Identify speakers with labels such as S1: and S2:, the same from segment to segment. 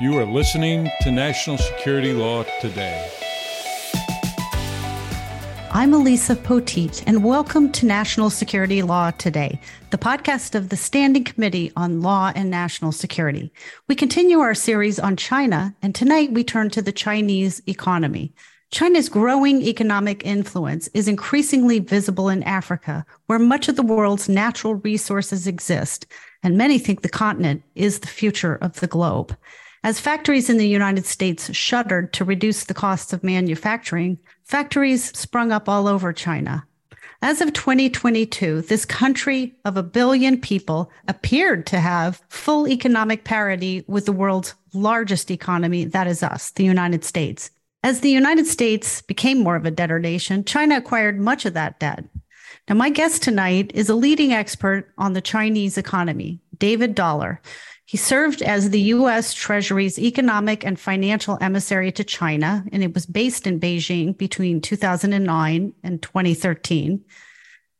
S1: You are listening to National Security Law Today.
S2: I'm Elisa Poteat, and welcome to National Security Law Today, the podcast of the Standing Committee on Law and National Security. We continue our series on China, and tonight we turn to the Chinese economy. China's growing economic influence is increasingly visible in Africa, where much of the world's natural resources exist, and many think the continent is the future of the globe. As factories in the United States shuttered to reduce the costs of manufacturing, factories sprung up all over China. As of 2022, this country of a billion people appeared to have full economic parity with the world's largest economy, that is us, the United States. As the United States became more of a debtor nation, China acquired much of that debt. Now, my guest tonight is a leading expert on the Chinese economy, David Dollar, he served as the U.S. Treasury's economic and financial emissary to China, and it was based in Beijing between 2009 and 2013.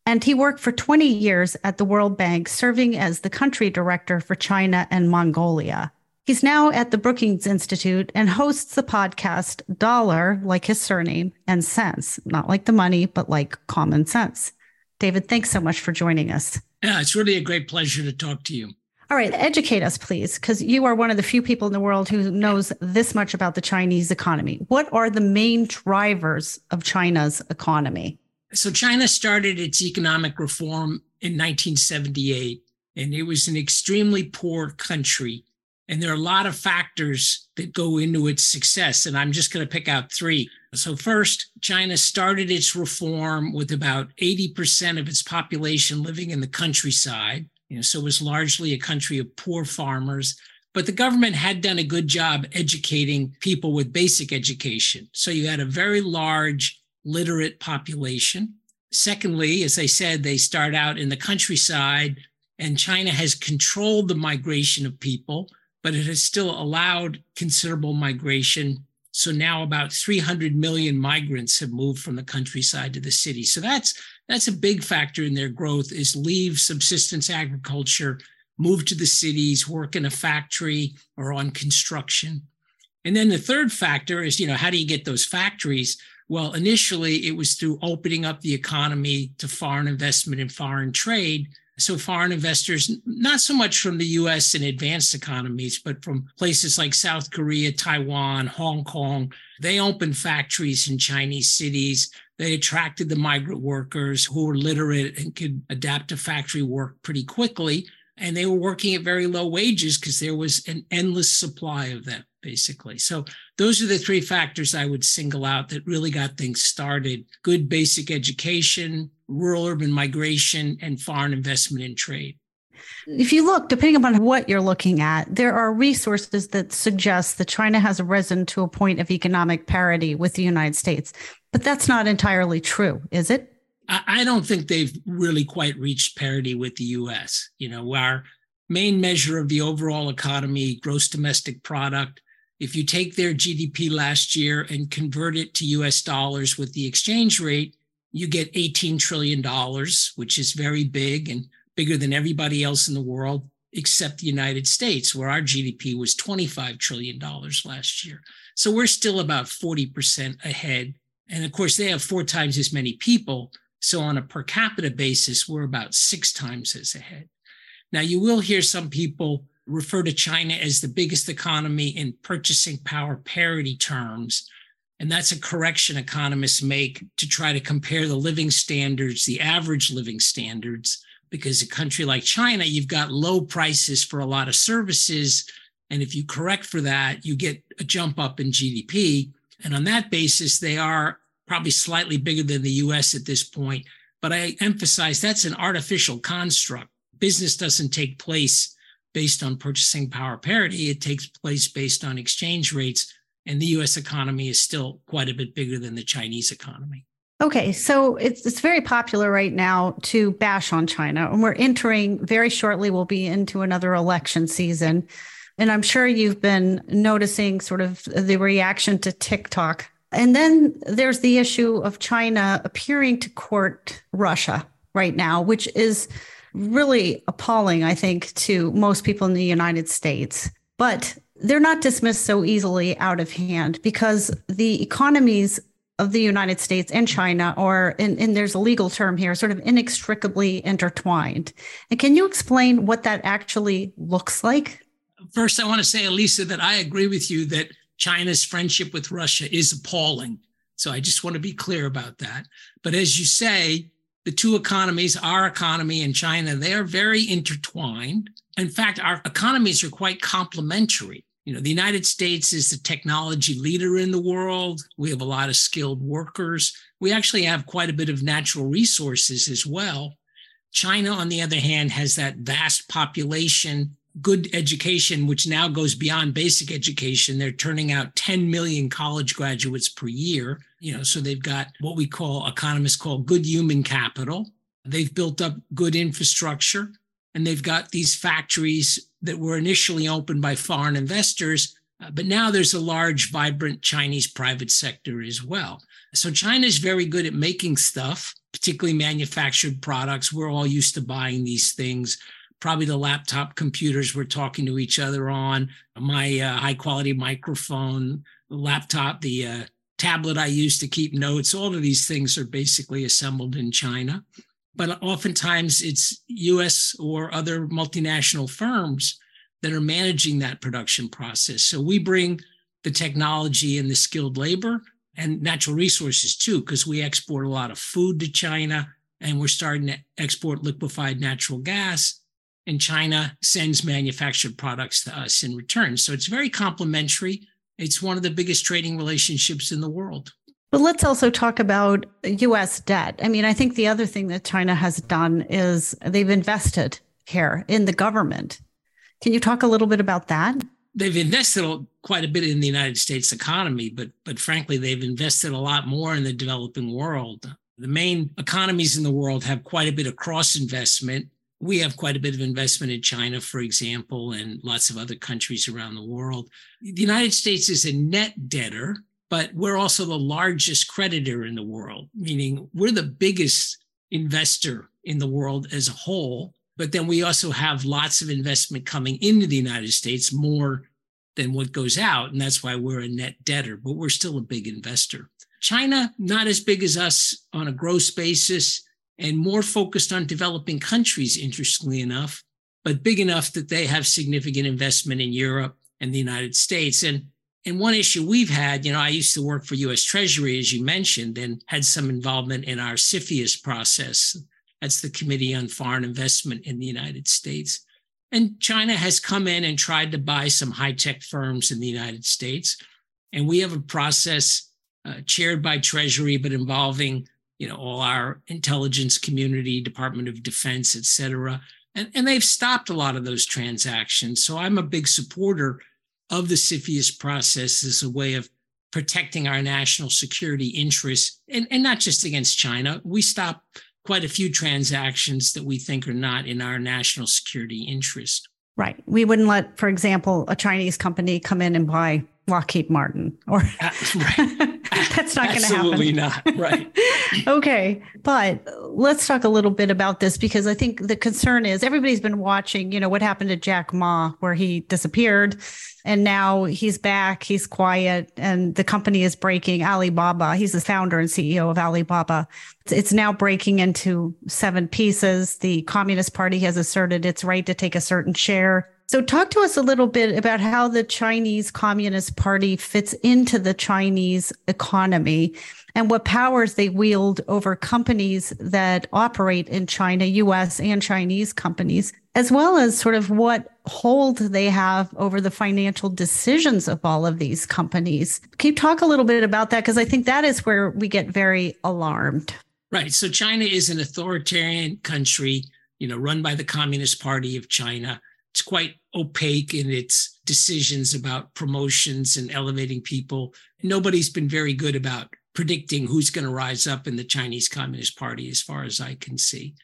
S2: And he worked for 20 years at the World Bank, serving as the country director for China and Mongolia. He's now at the Brookings Institute and hosts the podcast Dollar, like his surname, and Sense, not like the money, but like common sense. David, thanks so much for joining us.
S3: Yeah, it's really a great pleasure to talk to you.
S2: All right, educate us, please, because you are one of the few people in the world who knows this much about the Chinese economy. What are the main drivers of China's economy?
S3: So, China started its economic reform in 1978, and it was an extremely poor country. And there are a lot of factors that go into its success. And I'm just going to pick out three. So, first, China started its reform with about 80% of its population living in the countryside. You know, so it was largely a country of poor farmers. But the government had done a good job educating people with basic education. So you had a very large literate population. Secondly, as I said, they start out in the countryside, and China has controlled the migration of people, but it has still allowed considerable migration. So now about 300 million migrants have moved from the countryside to the city. So that's that's a big factor in their growth is leave subsistence agriculture move to the cities work in a factory or on construction. And then the third factor is you know how do you get those factories? Well initially it was through opening up the economy to foreign investment and foreign trade. So foreign investors not so much from the US and advanced economies but from places like South Korea, Taiwan, Hong Kong they opened factories in Chinese cities they attracted the migrant workers who were literate and could adapt to factory work pretty quickly. And they were working at very low wages because there was an endless supply of them, basically. So, those are the three factors I would single out that really got things started good basic education, rural urban migration, and foreign investment in trade.
S2: If you look, depending upon what you're looking at, there are resources that suggest that China has risen to a point of economic parity with the United States. But that's not entirely true, is it?
S3: I don't think they've really quite reached parity with the US. You know, our main measure of the overall economy, gross domestic product, if you take their GDP last year and convert it to US dollars with the exchange rate, you get $18 trillion, which is very big and bigger than everybody else in the world except the United States, where our GDP was $25 trillion last year. So we're still about 40% ahead and of course, they have four times as many people. So on a per capita basis, we're about six times as ahead. Now, you will hear some people refer to China as the biggest economy in purchasing power parity terms. And that's a correction economists make to try to compare the living standards, the average living standards, because a country like China, you've got low prices for a lot of services. And if you correct for that, you get a jump up in GDP. And on that basis, they are probably slightly bigger than the US at this point. But I emphasize that's an artificial construct. Business doesn't take place based on purchasing power parity, it takes place based on exchange rates. And the US economy is still quite a bit bigger than the Chinese economy.
S2: Okay, so it's it's very popular right now to bash on China, and we're entering very shortly. We'll be into another election season, and I'm sure you've been noticing sort of the reaction to TikTok. And then there's the issue of China appearing to court Russia right now, which is really appalling, I think, to most people in the United States. But they're not dismissed so easily out of hand because the economies of the United States and China are, and, and, there's a legal term here, sort of inextricably intertwined. And can you explain what that actually looks like?
S3: First, I want to say, Elisa, that I agree with you that China's friendship with Russia is appalling. So I just want to be clear about that. But as you say, the two economies, our economy and China, they are very intertwined. In fact, our economies are quite complementary. You know, the United States is the technology leader in the world. We have a lot of skilled workers. We actually have quite a bit of natural resources as well. China, on the other hand, has that vast population, good education, which now goes beyond basic education. They're turning out 10 million college graduates per year. You know, so they've got what we call economists call good human capital. They've built up good infrastructure and they've got these factories that were initially opened by foreign investors, uh, but now there's a large, vibrant Chinese private sector as well. So China is very good at making stuff, particularly manufactured products. We're all used to buying these things. Probably the laptop computers we're talking to each other on, my uh, high quality microphone, laptop, the uh, tablet I use to keep notes. All of these things are basically assembled in China but oftentimes it's US or other multinational firms that are managing that production process. So we bring the technology and the skilled labor and natural resources too, because we export a lot of food to China and we're starting to export liquefied natural gas. And China sends manufactured products to us in return. So it's very complementary. It's one of the biggest trading relationships in the world.
S2: But let's also talk about US debt. I mean, I think the other thing that China has done is they've invested here in the government. Can you talk a little bit about that?
S3: They've invested quite a bit in the United States economy, but but frankly, they've invested a lot more in the developing world. The main economies in the world have quite a bit of cross investment. We have quite a bit of investment in China, for example, and lots of other countries around the world. The United States is a net debtor but we're also the largest creditor in the world, meaning we're the biggest investor in the world as a whole. But then we also have lots of investment coming into the United States, more than what goes out. And that's why we're a net debtor, but we're still a big investor. China, not as big as us on a gross basis and more focused on developing countries, interestingly enough, but big enough that they have significant investment in Europe and the United States. And and one issue we've had, you know, I used to work for US Treasury, as you mentioned, and had some involvement in our CFIUS process. That's the Committee on Foreign Investment in the United States. And China has come in and tried to buy some high tech firms in the United States. And we have a process uh, chaired by Treasury, but involving, you know, all our intelligence community, Department of Defense, et cetera. And, and they've stopped a lot of those transactions. So I'm a big supporter of the CFIUS process as a way of protecting our national security interests, and, and not just against China. We stop quite a few transactions that we think are not in our national security interest.
S2: Right. We wouldn't let, for example, a Chinese company come in and buy Lockheed Martin or uh, right. that's not going to happen.
S3: Absolutely not. Right.
S2: okay. But let's talk a little bit about this because I think the concern is everybody's been watching, you know, what happened to Jack Ma, where he disappeared and now he's back, he's quiet, and the company is breaking Alibaba. He's the founder and CEO of Alibaba. It's now breaking into seven pieces. The Communist Party has asserted its right to take a certain share so, talk to us a little bit about how the Chinese Communist Party fits into the Chinese economy and what powers they wield over companies that operate in China, US and Chinese companies, as well as sort of what hold they have over the financial decisions of all of these companies. Can you talk a little bit about that? Because I think that is where we get very alarmed.
S3: Right. So, China is an authoritarian country, you know, run by the Communist Party of China it's quite opaque in its decisions about promotions and elevating people. Nobody's been very good about predicting who's going to rise up in the Chinese Communist Party, as far as I can see.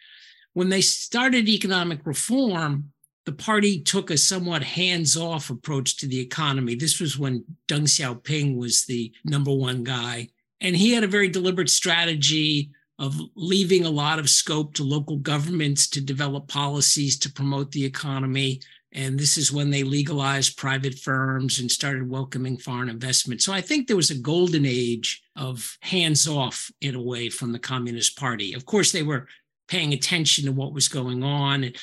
S3: When they started economic reform, the party took a somewhat hands off approach to the economy. This was when Deng Xiaoping was the number one guy. And he had a very deliberate strategy of leaving a lot of scope to local governments to develop policies to promote the economy. And this is when they legalized private firms and started welcoming foreign investment. So I think there was a golden age of hands off in a way from the Communist Party. Of course, they were paying attention to what was going on. And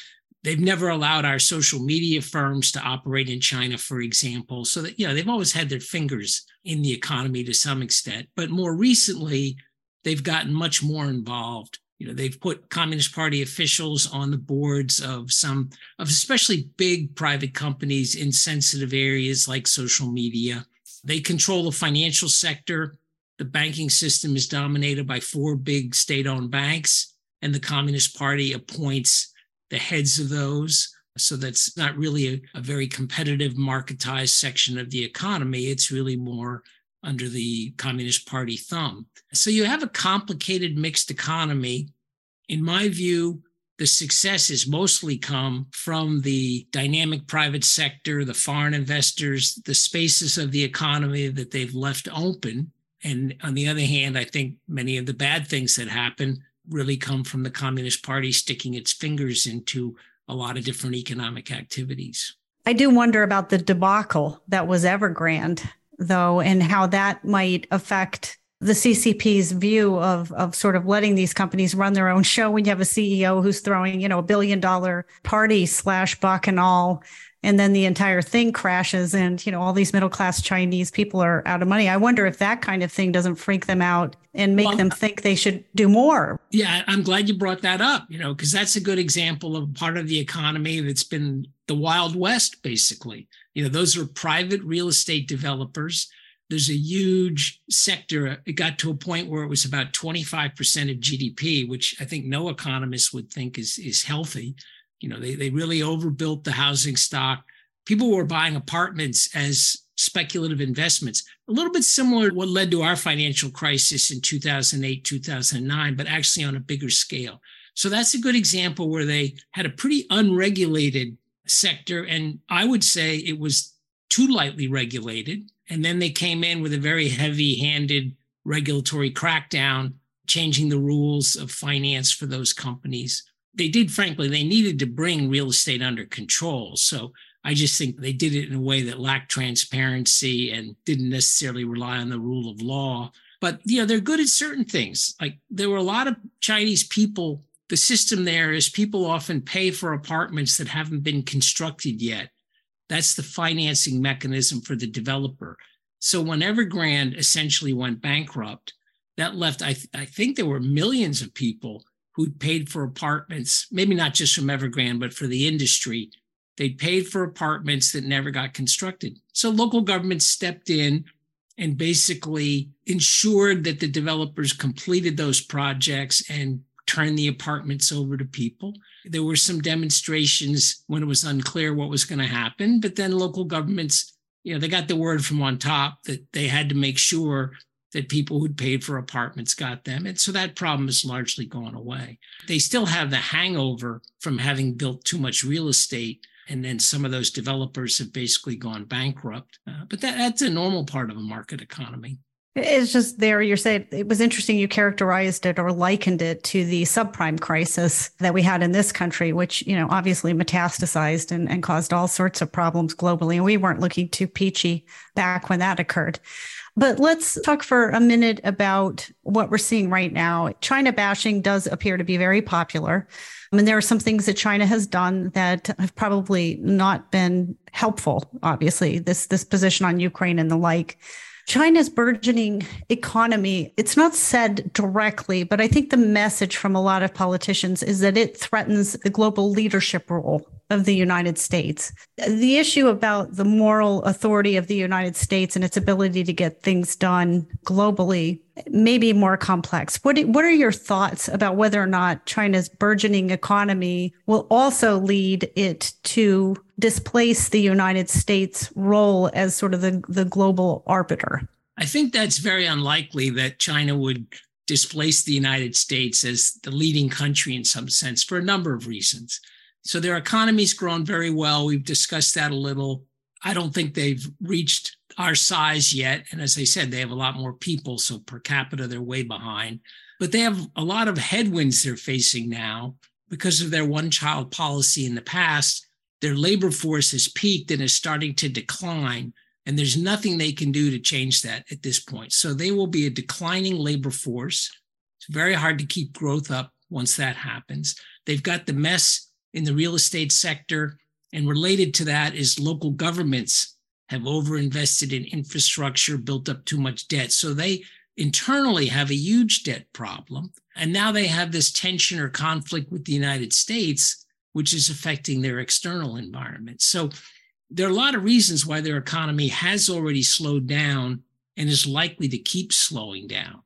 S3: They've never allowed our social media firms to operate in China, for example. So that, you know, they've always had their fingers in the economy to some extent. But more recently, they've gotten much more involved. You know, they've put Communist Party officials on the boards of some of especially big private companies in sensitive areas like social media. They control the financial sector. The banking system is dominated by four big state owned banks, and the Communist Party appoints the heads of those. So that's not really a, a, very competitive, marketized section of the economy. It's really more under the Communist Party thumb. So you have a complicated mixed economy. In my view, the success has mostly come from the dynamic private sector, the foreign investors, the spaces of the economy that they've left open. And on the other hand, I think many of the bad things that happen really come from the Communist Party sticking its fingers into a lot of different economic activities.
S2: I do wonder about the debacle that was Evergrande, though, and how that might affect the CCP's view of of sort of letting these companies run their own show when you have a CEO who's throwing, you know, a billion dollar party slash bacchanal and then the entire thing crashes and you know all these middle class chinese people are out of money. I wonder if that kind of thing doesn't freak them out and make well, them think they should do more.
S3: Yeah i'm glad you brought that up you know because that's a good example of part of the economy that's been the wild west basically you know those are private real estate developers there's a huge sector it got to a point where it was about 25% of gdp which i think no economist would think is is healthy you know, they, they really overbuilt the housing stock. People were buying apartments as speculative investments, a little bit similar to what led to our financial crisis in 2008, 2009, but actually on a bigger scale. So that's a good example where they had a pretty unregulated sector. And I would say it was too lightly regulated. And then they came in with a very heavy handed regulatory crackdown, changing the rules of finance for those companies they did, frankly, they needed to bring real estate under control. So I just think they did it in a way that lacked transparency and didn't necessarily rely on the rule of law. But you know, they're good at certain things. Like there were a lot of Chinese people. The system there is people often pay for apartments that haven't been constructed yet. That's the financing mechanism for the developer. So when Evergrande essentially went bankrupt, that left, I, th- I think there were millions of people who'd paid for apartments, maybe not just from Evergrande, but for the industry. They'd paid for apartments that never got constructed. So local governments stepped in and basically ensured that the developers completed those projects and turned the apartments over to people. There were some demonstrations when it was unclear what was going to happen, but then local governments, you know, they got the word from on top that they had to make sure that people who'd paid for apartments got them. And so that problem has largely gone away. They still have the hangover from having built too much real estate. And then some of those developers have basically gone bankrupt. Uh, but that, that's a normal part of a market economy.
S2: It's just there. You're saying it was interesting. You characterized it or likened it to the subprime crisis that we had in this country, which, you know, obviously metastasized and, and caused all sorts of problems globally. And we weren't looking too peachy back when that occurred. But let's talk for a minute about what we're seeing right now. China bashing does appear to be very popular. I mean, there are some things that China has done that have probably not been helpful, obviously, this, this position on Ukraine and the like. China's burgeoning economy, it's not said directly, but I think the message from a lot of politicians is that it threatens the global leadership role of the United States. The issue about the moral authority of the United States and its ability to get things done globally may be more complex. What, what are your thoughts about whether or not China's burgeoning economy will also lead it to displace the United States' role as sort of the, the global arbiter?
S3: I think that's very unlikely that China would displace the United States as the leading country in some sense for a number of reasons. So their economy's grown very well. We've discussed that a little. I don't think they've reached our size yet. And as I said, they have a lot more people. So per capita, they're way behind. But they have a lot of headwinds they're facing now because of their one child policy in the past. their labor force has peaked and is starting to decline. And there's nothing they can do to change that at this point. So they will be a declining labor force. It's very hard to keep growth up once that happens. They've got the mess in the real estate sector. And related to that is local governments have overinvested in infrastructure, built up too much debt. So they internally have a huge debt problem. And now they have this tension or conflict with the United States, which is affecting their external environment. So there are a lot of reasons why their economy has already slowed down and is likely to keep slowing down.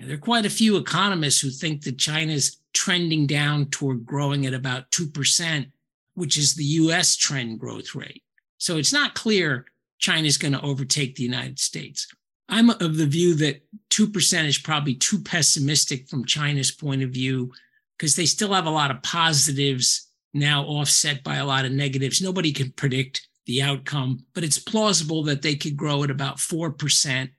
S3: Know, there are quite a few economists who think that China's trending down toward growing at about 2%, which is the US trend growth rate. So it's not clear China's going to overtake the United States. I'm of the view that 2% is probably too pessimistic from China's point of view because they still have a lot of positives now offset by a lot of negatives. Nobody can predict the outcome, but it's plausible that they could grow at about 4%.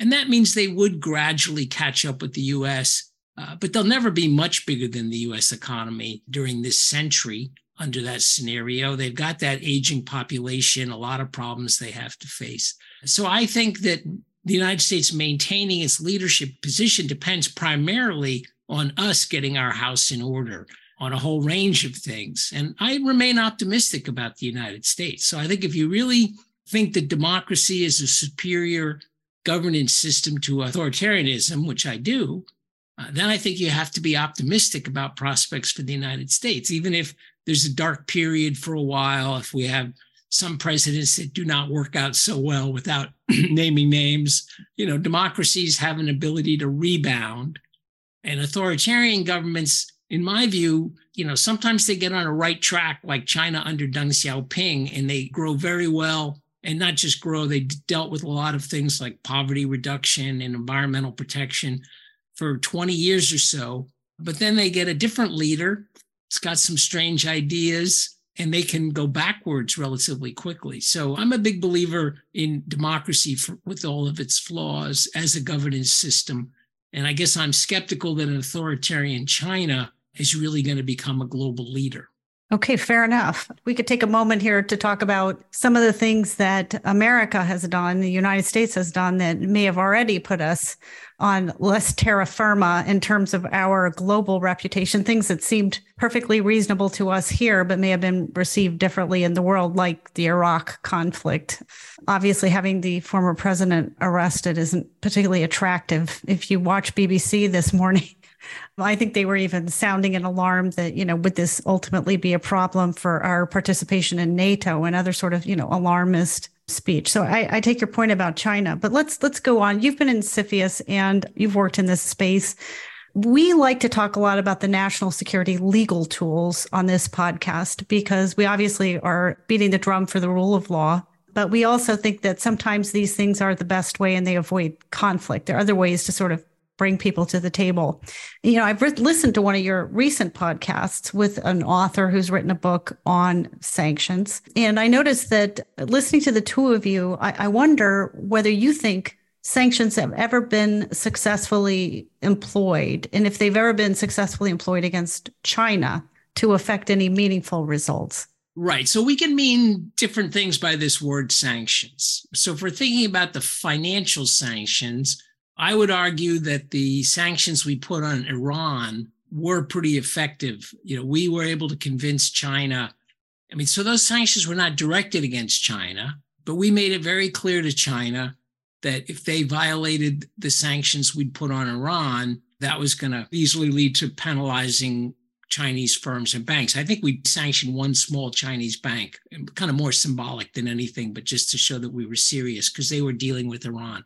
S3: And that means they would gradually catch up with the US, uh, but they'll never be much bigger than the US economy during this century under that scenario. They've got that aging population, a lot of problems they have to face. So I think that the United States maintaining its leadership position depends primarily on us getting our house in order on a whole range of things. And I remain optimistic about the United States. So I think if you really think that democracy is a superior governance system to authoritarianism, which I do, uh, then I think you have to be optimistic about prospects for the United States, even if there's a dark period for a while, if we have some presidents that do not work out so well without naming names. You know, democracies have an ability to rebound, and authoritarian governments, in my view, you know, sometimes they get on a right track, like China under Deng Xiaoping, and they grow very well. And not just grow, they dealt with a lot of things like poverty reduction and environmental protection for 20 years or so. But then they get a different leader. It's got some strange ideas and they can go backwards relatively quickly. So I'm a big believer in democracy for, with all of its flaws as a governance system. And I guess I'm skeptical that an authoritarian China is really going to become a global leader.
S2: Okay, fair enough. We could take a moment here to talk about some of the things that America has done, the United States has done that may have already put us on less terra firma in terms of our global reputation, things that seemed perfectly reasonable to us here, but may have been received differently in the world, like the Iraq conflict. Obviously, having the former president arrested isn't particularly attractive. If you watch BBC this morning, I think they were even sounding an alarm that, you know, would this ultimately be a problem for our participation in NATO and other sort of, you know, alarmist speech. So I, I take your point about China, but let's let's go on. You've been in CFIUS and you've worked in this space. We like to talk a lot about the national security legal tools on this podcast because we obviously are beating the drum for the rule of law but we also think that sometimes these things are the best way and they avoid conflict. There are other ways to sort of bring people to the table. You know, I've re- listened to one of your recent podcasts with an author who's written a book on sanctions. And I noticed that listening to the two of you, I, I wonder whether you think sanctions have ever been successfully employed and if they've ever been successfully employed against China to affect any meaningful results.
S3: Right. So we can mean different things by this word sanctions. So if we're thinking about the financial sanctions, I would argue that the sanctions we put on Iran were pretty effective. You know, we were able to convince China. I mean, so those sanctions were not directed against China, but we made it very clear to China that if they violated the sanctions we'd put on Iran, that was going to easily lead to penalizing Chinese firms and banks. I think we sanctioned one small Chinese bank, kind of more symbolic than anything, but just to show that we were serious because they were dealing with Iran.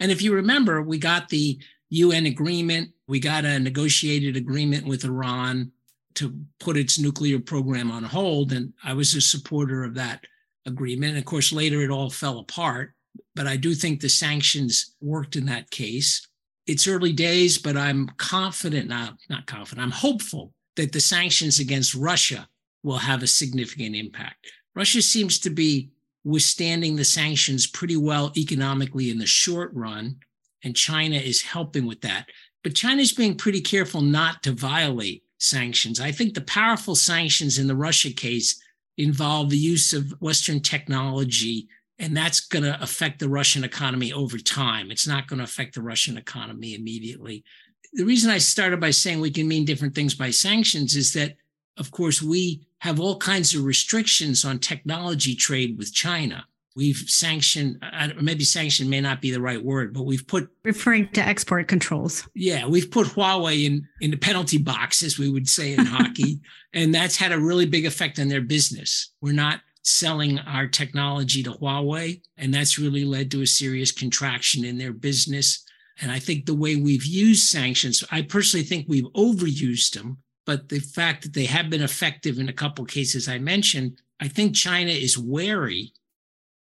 S3: And if you remember, we got the UN agreement, we got a negotiated agreement with Iran to put its nuclear program on hold. And I was a supporter of that agreement. And of course, later it all fell apart. But I do think the sanctions worked in that case. It's early days, but I'm confident, not, not confident, I'm hopeful that the sanctions against Russia will have a significant impact. Russia seems to be withstanding the sanctions pretty well economically in the short run, and China is helping with that. But China is being pretty careful not to violate sanctions. I think the powerful sanctions in the Russia case involve the use of Western technology, and that's going to affect the Russian economy over time. It's not going to affect the Russian economy immediately. The reason I started by saying we can mean different things by sanctions is that, of course, we have all kinds of restrictions on technology trade with China. We've sanctioned, maybe sanction may not be the right word, but we've put
S2: referring to export controls.
S3: Yeah, we've put Huawei in in the penalty box, as we would say in hockey, and that's had a really big effect on their business. We're not selling our technology to Huawei, and that's really led to a serious contraction in their business. And I think the way we've used sanctions, I personally think we've overused them, but the fact that they have been effective in a couple cases I mentioned, I think China is wary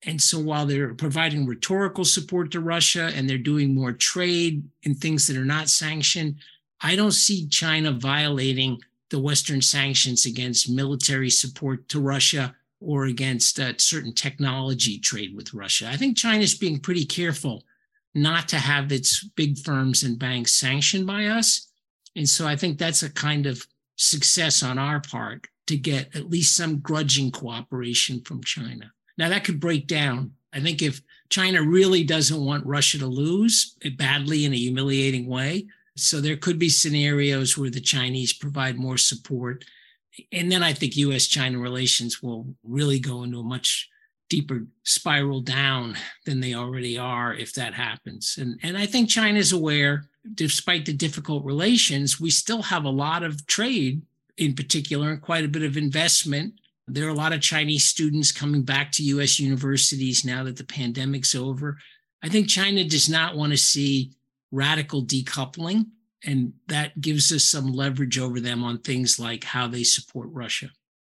S3: and so while they're providing rhetorical support to Russia and they're doing more trade in things that are not sanctioned, I don't see China violating the Western sanctions against military support to Russia or against uh, certain technology trade with Russia. I think China's being pretty careful not to have its big firms and banks sanctioned by us. And so I think that's a kind of success on our part to get at least some grudging cooperation from China. Now, that could break down. I think if China really doesn't want Russia to lose badly in a humiliating way, so there could be scenarios where the Chinese provide more support. And then I think US China relations will really go into a much deeper spiral down than they already are if that happens. And, and I think China is aware, despite the difficult relations, we still have a lot of trade in particular and quite a bit of investment there are a lot of Chinese students coming back to US universities now that the pandemic's over. I think China does not want to see radical decoupling, and that gives us some leverage over them on things like how they support Russia.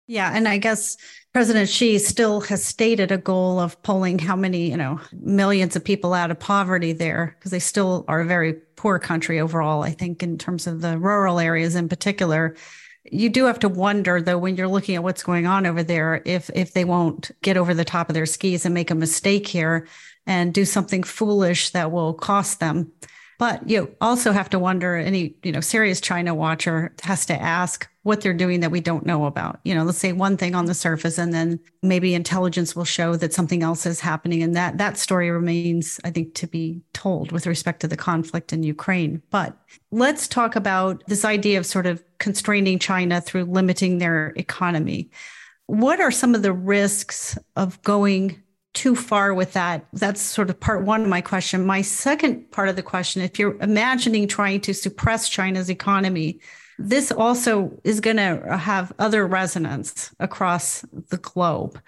S2: Yeah, and I guess President Xi still has stated a goal of pulling how many, you know, millions of people out of poverty there because they still are a very poor country overall, I think in terms of the rural areas in particular. You do have to wonder though when you're looking at what's going on over there if if they won't get over the top of their skis and make a mistake here and do something foolish that will cost them but you also have to wonder any you know serious china watcher has to ask what they're doing that we don't know about. You know let's say one thing on the surface and then maybe intelligence will show that something else is happening. And that that story remains i think to be told with respect to the conflict in ukraine. But let's talk about this idea of sort of constraining china through limiting their economy. What are some of the risks of going too far with that. That's sort of part one of my question. My second part of the question if you're imagining trying to suppress China's economy, this also is going to have other resonance across the globe.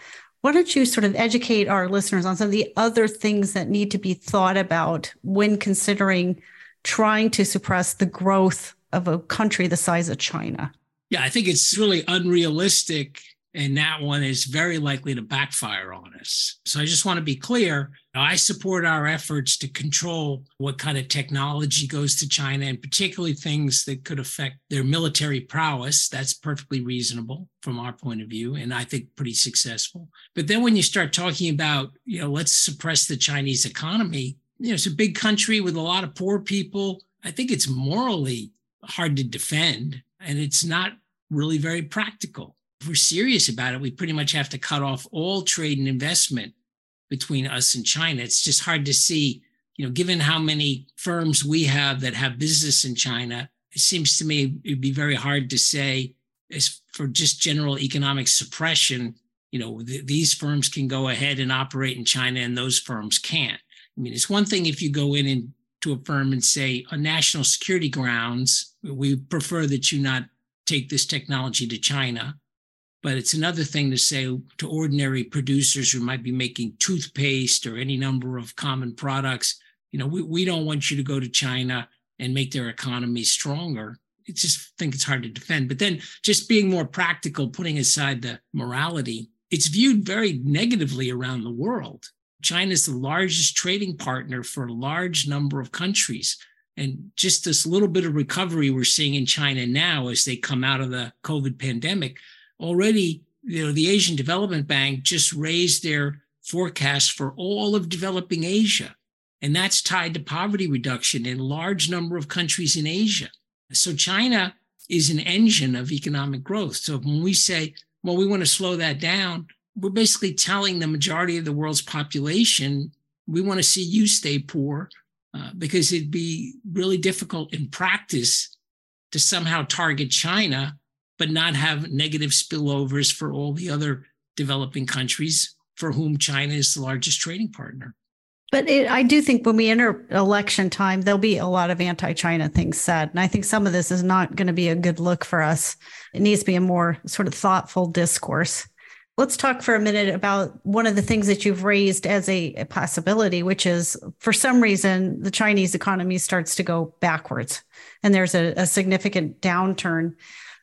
S2: Why don't you sort of educate our listeners on some of the other things that need to be thought about when considering trying to suppress the growth of a country the size of China?
S3: Yeah, I think it's really unrealistic and that one is very likely to backfire on us. So I just want to be clear. I support our efforts to control what kind of technology goes to China, and particularly things that could affect their military prowess. That's perfectly reasonable from our point of view, and I think pretty successful. But then when you start talking about, you know, let's suppress the Chinese economy, you know, it's a big country with a lot of poor people. I think it's morally hard to defend, and it's not really very practical if we're serious about it, we pretty much have to cut off all trade and investment between us and China. It's just hard to see, you know, given how many firms we have that have business in China, it seems to me it'd be very hard to say as for just general economic suppression, you know, th- these firms can go ahead and operate in China and those firms can't. I mean, it's one thing if you go in and to a firm and say on national security grounds, we prefer that you not take this technology to China. But it's another thing to say to ordinary producers who might be making toothpaste or any number of common products, you know, we, we don't want you to go to China and make their economy stronger. I just think it's hard to defend. But then just being more practical, putting aside the morality, it's viewed very negatively around the world. China is the largest trading partner for a large number of countries. And just this little bit of recovery we're seeing in China now as they come out of the COVID pandemic already, you know, the Asian Development Bank just raised their forecast for all of developing Asia. And that's tied to poverty reduction in a large number of countries in Asia. So China is an engine of economic growth. So when we say, well, we want to slow that down, we're basically telling the majority of the world's population, we want to see you stay poor uh, because it'd be really difficult in practice to somehow target China, but not have negative spillovers for all the other developing countries for whom China is the largest trading partner.
S2: But it, I do think when we enter election time, there'll be a lot of anti China things said. And I think some of this is not going to be a good look for us. It needs to be a more sort of thoughtful discourse. Let's talk for a minute about one of the things that you've raised as a, a possibility, which is for some reason, the Chinese economy starts to go backwards and there's a, a significant downturn.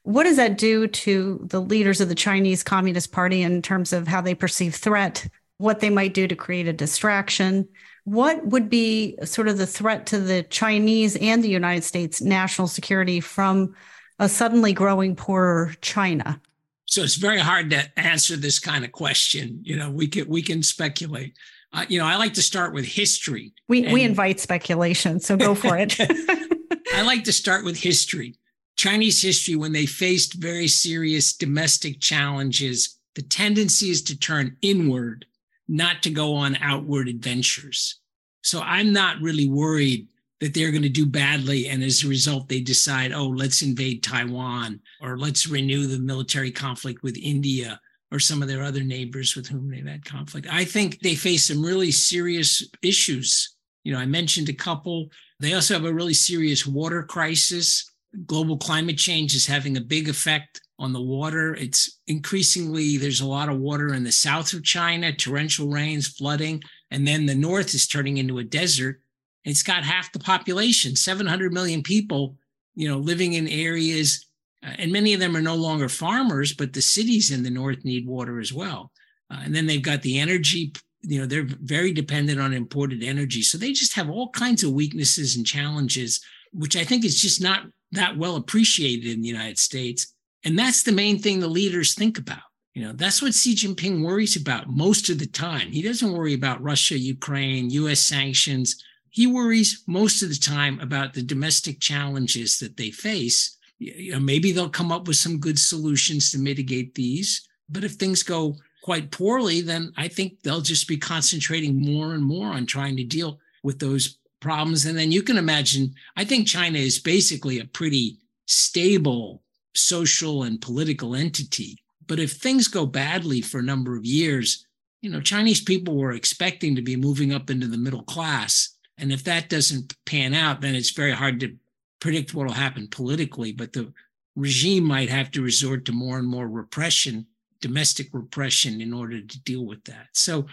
S2: What does that do to the leaders of the Chinese Communist Party in terms of how they perceive threat, what they might do to create a distraction? What would be sort of the threat to the Chinese and the United States national security from a suddenly growing poorer China?
S3: So it's very hard to answer this kind of question. You know, we can we can speculate. Uh, you know, I like to start with history.
S2: We and... we invite speculation, so go for it.
S3: I like to start with history. Chinese history, when they faced very serious domestic challenges, the tendency is to turn inward, not to go on outward adventures. So I'm not really worried that they're going to do badly. And as a result, they decide, oh, let's invade Taiwan or let's renew the military conflict with India or some of their other neighbors with whom they've had conflict. I think they face some really serious issues. You know, I mentioned a couple. They also have a really serious water crisis. Global climate change is having a big effect on the water. It's increasingly, there's a lot of water in the south of China, torrential rains, flooding. And then the north is turning into a desert it's got half the population, 700 million people, you know, living in areas, uh, and many of them are no longer farmers, but the cities in the north need water as well. Uh, and then they've got the energy, you know, they're very dependent on imported energy. So they just have all kinds of weaknesses and challenges, which I think is just not that well appreciated in the United States. And that's the main thing the leaders think about. You know, that's what Xi Jinping worries about most of the time. He doesn't worry about Russia, Ukraine, US sanctions he worries most of the time about the domestic challenges that they face. You know, maybe they'll come up with some good solutions to mitigate these. But if things go quite poorly, then I think they'll just be concentrating more and more on trying to deal with those problems. And then you can imagine, I think China is basically a pretty stable social and political entity. But if things go badly for a number of years, you know, Chinese people were expecting to be moving up into the middle class and if that doesn't pan out, then it's very hard to predict what will happen politically. But the regime might have to resort to more and more repression, domestic repression, in order to deal with that. So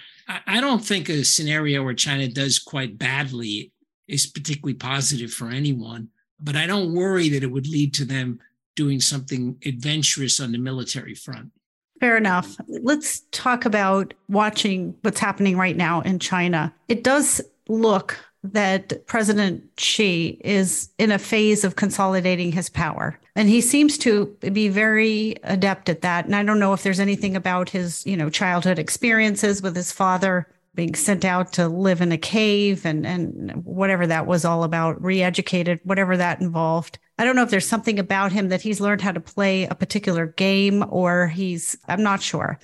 S3: I, don't think a scenario where China does quite badly is particularly positive for anyone. But I don't worry that it would lead to them doing something adventurous on the military front.
S2: Fair enough. Let's talk about watching what's happening right now in China. It does look that President Xi is in a phase of consolidating his power. And he seems to be very adept at that. And I don't know if there's anything about his, you know, childhood experiences with his father being sent out to live in a cave and and whatever that was all about, re-educated, whatever that involved. I don't know if there's something about him that he's learned how to play a particular game or he's I'm not sure.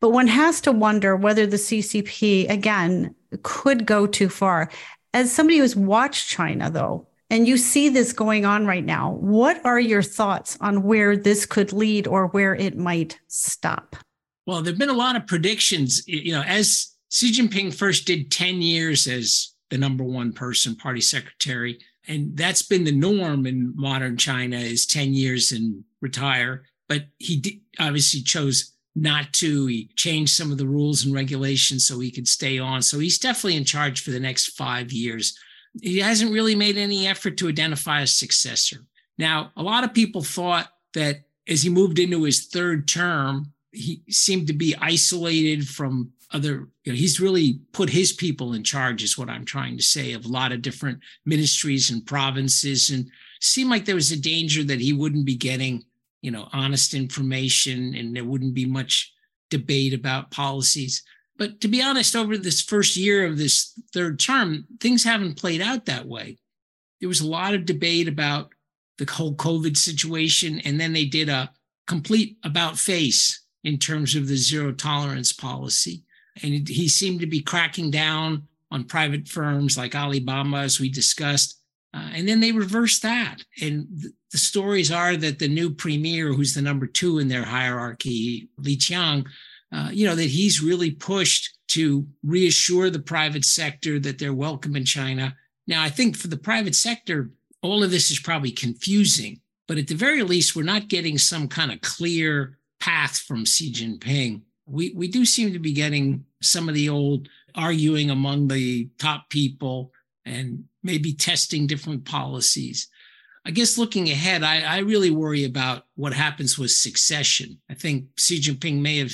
S2: But one has to wonder whether the CCP, again, could go too far. As somebody who's watched China, though, and you see this going on right now, what are your thoughts on where this could lead or where it might stop?
S3: Well, there have been a lot of predictions. You know, as Xi Jinping first did 10 years as the number one person, party secretary, and that's been the norm in modern China is 10 years and retire. But he obviously chose not to. He changed some of the rules and regulations so he could stay on. So he's definitely in charge for the next five years. He hasn't really made any effort to identify a successor. Now, a lot of people thought that as he moved into his third term, he seemed to be isolated from other you know, he's really put his people in charge is what i'm trying to say of a lot of different ministries and provinces and seemed like there was a danger that he wouldn't be getting you know, honest information and there wouldn't be much debate about policies. But to be honest, over this first year of this third term, things haven't played out that way. There was a lot of debate about the whole COVID situation, and then they did a complete about face, in terms of the zero tolerance policy. And he seemed to be cracking down on private firms like Alibaba, as we discussed. Uh, and then they reversed that. And th- the stories are that the new premier, who's the number two in their hierarchy, Li Qiang, uh, you know, that he's really pushed to reassure the private sector that they're welcome in China. Now, I think for the private sector, all of this is probably confusing, but at the very least, we're not getting some kind of clear path from Xi Jinping. We, we do seem to be getting some of the old arguing among the top people and maybe testing different policies. I guess looking ahead, I, I, really worry about what happens with succession. I think Xi Jinping may have,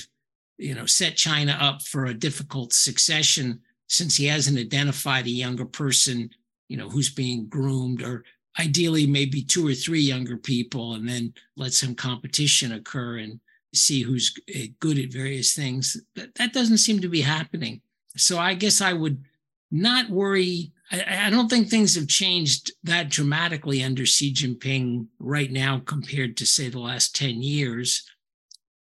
S3: you know, set China up for a difficult succession since he hasn't identified a younger person, you know, who's being groomed, or ideally maybe two or three younger people, and then let some competition occur and see who's eh, good at various things. That, that doesn't seem to be happening. So I guess I would not worry I, I don't think things have changed that dramatically under Xi Jinping right now compared to, say, the last 10 years.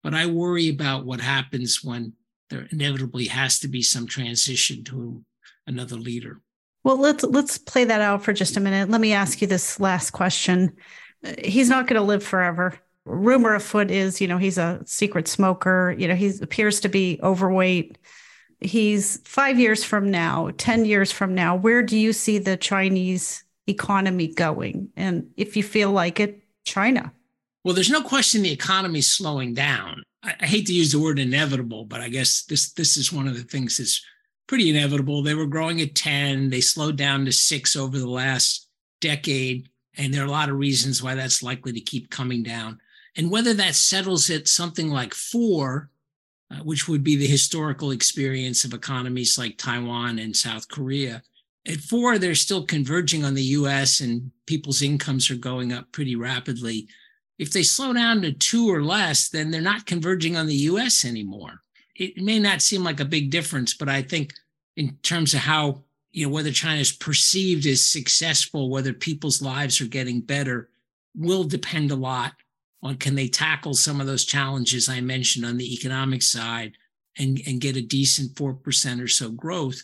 S3: But I worry about what happens when there inevitably has to be some transition to another leader.
S2: Well, let's let's play that out for just a minute. Let me ask you this last question. He's not going to live forever. Rumor afoot is, you know, he's a secret smoker. You know, he appears to be overweight he's five years from now, 10 years from now, where do you see the Chinese economy going? And if you feel like it, China.
S3: Well, there's no question the economy's slowing down. I, I hate to use the word inevitable, but I guess this this is one of the things that's pretty inevitable. They were growing at 10, they slowed down to six over the last decade. And there are a lot of reasons why that's likely to keep coming down. And whether that settles at something like four, uh, which would be the historical experience of economies like Taiwan and South Korea. At four, they're still converging on the US and people's incomes are going up pretty rapidly. If they slow down to two or less, then they're not converging on the US anymore. It may not seem like a big difference, but I think in terms of how, you know, whether China is perceived as successful, whether people's lives are getting better, will depend a lot on can they tackle some of those challenges I mentioned on the economic side and, and get a decent 4% or so growth.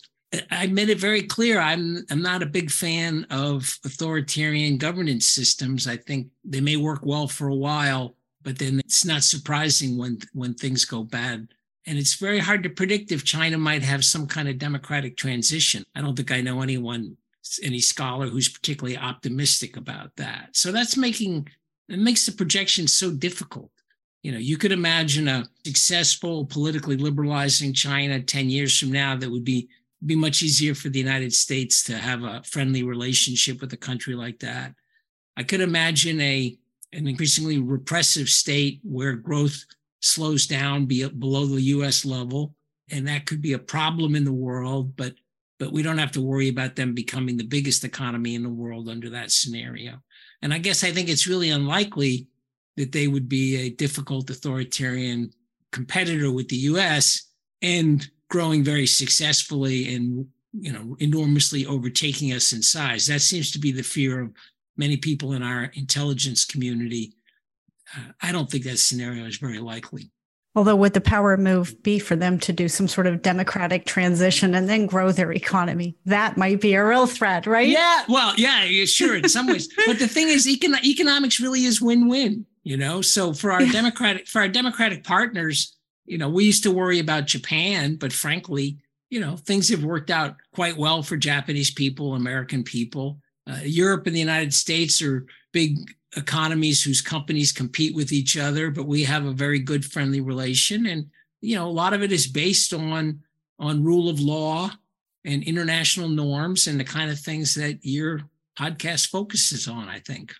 S3: I made it very clear I'm I'm not a big fan of authoritarian governance systems. I think they may work well for a while, but then it's not surprising when when things go bad. And it's very hard to predict if China might have some kind of democratic transition. I don't think I know anyone, any scholar who's particularly optimistic about that. So that's making it makes the projection so difficult. You know, you could imagine a successful, politically liberalizing China 10 years from now that would be be much easier for the United States to have a friendly relationship with a country like that. I could imagine a an increasingly repressive state where growth slows down be below the US level and that could be a problem in the world but but we don't have to worry about them becoming the biggest economy in the world under that scenario and I guess I think it's really unlikely that they would be a difficult authoritarian competitor with the US and growing very successfully and you know enormously overtaking us in size. That seems to be the fear of many people in our intelligence community. Uh, I don't think that scenario is very likely.
S2: Although, would the power move be for them to do some sort of democratic transition and then grow their economy? That might be a real threat, right?
S3: Yeah. Well, yeah, sure, in some ways. but the thing is, econ- economics really is win-win. You know, so for our democratic for our democratic partners, you know, we used to worry about Japan, but frankly, you know, things have worked out quite well for Japanese people, American people. Uh, Europe and the United States are big economies whose companies compete with each other, but we have a very good friendly relation. And, you know, a lot of it is based on on rule of law and international norms and the kind of things that your podcast focuses on, I think.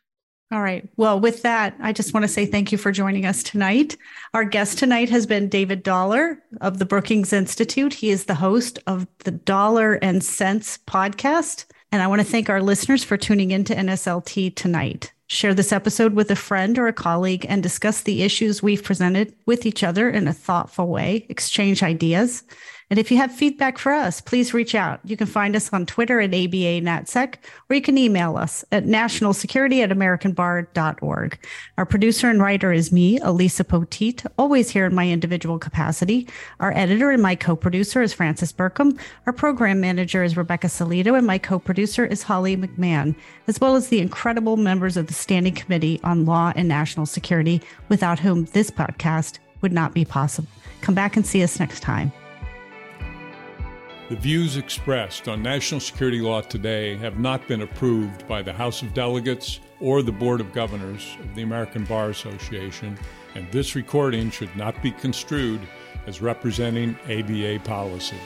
S2: All right. Well, with that, I just want to say thank you for joining us tonight. Our guest tonight has been David Dollar of the Brookings Institute. He is the host of the Dollar and Sense podcast. And I want to thank our listeners for tuning in to NSLT tonight. Share this episode with a friend or a colleague and discuss the issues we've presented with each other in a thoughtful way. Exchange ideas. And if you have feedback for us, please reach out. You can find us on Twitter at ABA NatSec, or you can email us at nationalsecurity at americanbar.org. Our producer and writer is me, Elisa Poteat, always here in my individual capacity. Our editor and my co-producer is Francis Burkham. Our program manager is Rebecca Salito, and my co-producer is Holly McMahon, as well as the incredible members of the Standing Committee on Law and National Security, without whom this podcast would not be possible. Come back and see us next time.
S1: The views expressed on national security law today have not been approved by the House of Delegates or the Board of Governors of the American Bar Association, and this recording should not be construed as representing ABA policy.